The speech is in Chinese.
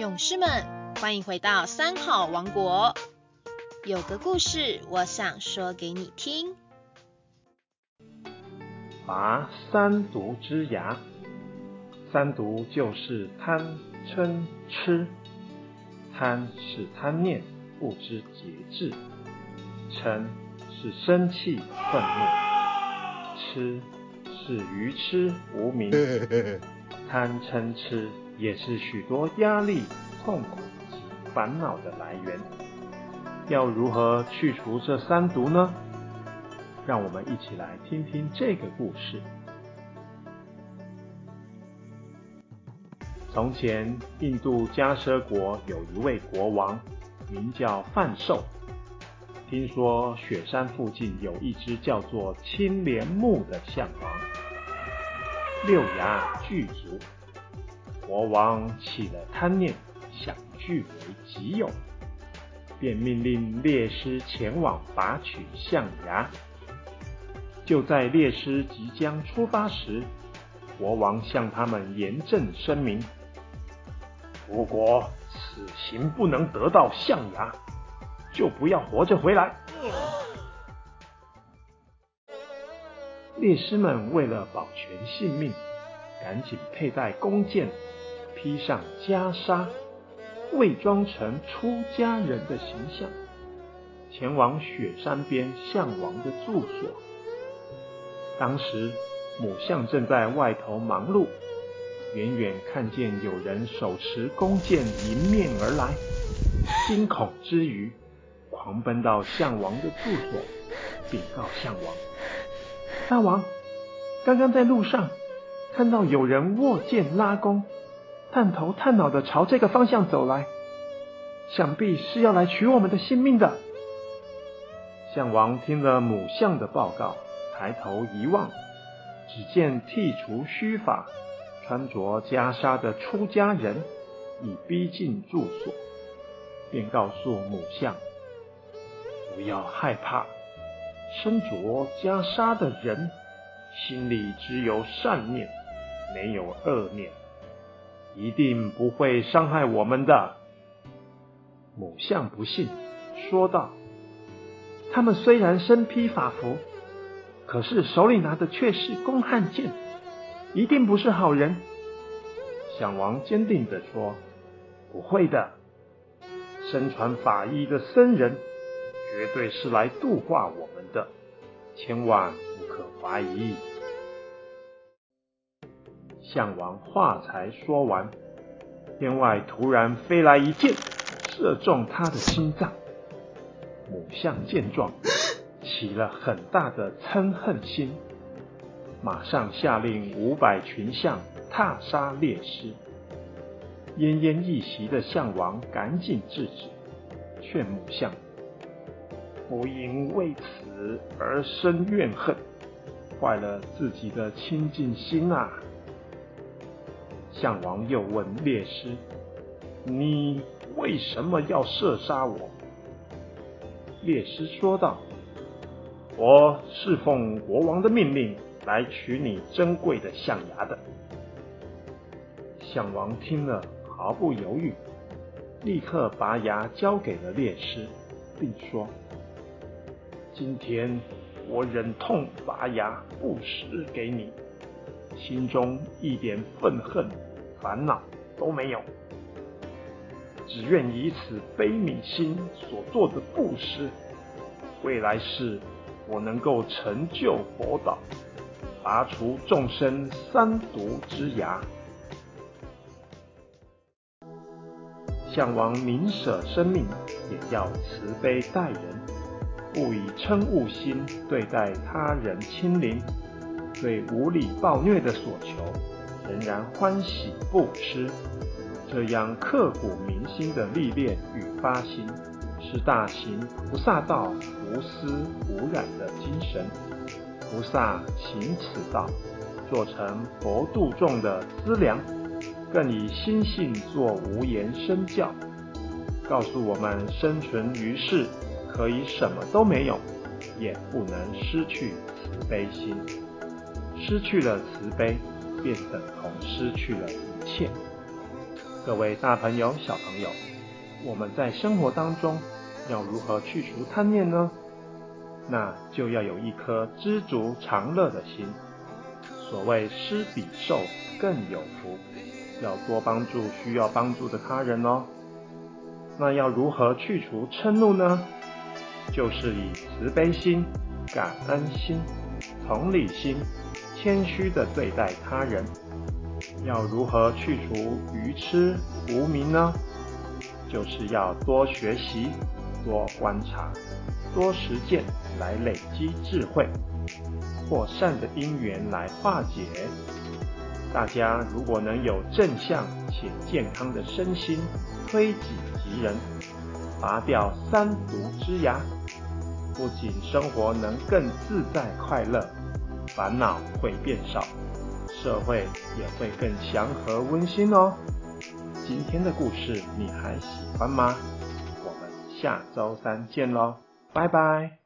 勇士们，欢迎回到三好王国。有个故事，我想说给你听。拔三毒之牙，三毒就是贪、嗔、痴。贪是贪念，不知节制；嗔是生气、愤怒；痴是愚痴、无明。贪嗔痴也是许多压力、痛苦及烦恼的来源。要如何去除这三毒呢？让我们一起来听听这个故事。从前，印度迦奢国有一位国王，名叫范寿。听说雪山附近有一只叫做青莲木的象王，六牙具足。国王起了贪念，想据为己有，便命令猎师前往拔取象牙。就在猎师即将出发时，国王向他们严正声明：如果此行不能得到象牙，就不要活着回来。猎师们为了保全性命，赶紧佩戴弓箭。披上袈裟，伪装成出家人的形象，前往雪山边象王的住所。当时母象正在外头忙碌，远远看见有人手持弓箭迎面而来，惊恐之余，狂奔到象王的住所，禀告象王：“大王，刚刚在路上看到有人握剑拉弓。”探头探脑的朝这个方向走来，想必是要来取我们的性命的。项王听了母象的报告，抬头一望，只见剃除须发、穿着袈裟的出家人已逼近住所，便告诉母象：“不要害怕，身着袈裟的人心里只有善念，没有恶念。”一定不会伤害我们的。母象不信，说道：“他们虽然身披法服，可是手里拿的却是弓汉剑，一定不是好人。”象王坚定地说：“不会的，身穿法衣的僧人，绝对是来度化我们的，千万不可怀疑。”项王话才说完，天外突然飞来一箭，射中他的心脏。母象见状，起了很大的嗔恨心，马上下令五百群象踏杀猎师。奄奄一息的项王赶紧制止，劝母象不应为此而生怨恨，坏了自己的清净心啊！项王又问猎师：“你为什么要射杀我？”猎师说道：“我是奉国王的命令来取你珍贵的象牙的。”项王听了毫不犹豫，立刻拔牙交给了猎师，并说：“今天我忍痛拔牙不施给你。”心中一点愤恨、烦恼都没有，只愿以此悲悯心所做的布施，未来世我能够成就佛道，拔除众生三毒之牙。向王宁舍生命，也要慈悲待人，不以嗔恶心对待他人亲邻。对无理暴虐的所求，仍然欢喜不施，这样刻骨铭心的历练与发心，是大行菩萨道无私无染的精神。菩萨行此道，做成佛度众的资粮，更以心性做无言身教，告诉我们生存于世，可以什么都没有，也不能失去慈悲心。失去了慈悲，便等同失去了一切。各位大朋友、小朋友，我们在生活当中要如何去除贪念呢？那就要有一颗知足常乐的心。所谓施比受更有福，要多帮助需要帮助的他人哦。那要如何去除嗔怒呢？就是以慈悲心、感恩心、同理心、谦虚的对待他人。要如何去除愚痴无明呢？就是要多学习、多观察、多实践，来累积智慧，或善的因缘来化解。大家如果能有正向且健康的身心，推己及人，拔掉三毒之牙，不仅生活能更自在快乐，烦恼会变少。社会也会更祥和温馨哦。今天的故事你还喜欢吗？我们下周三见喽，拜拜。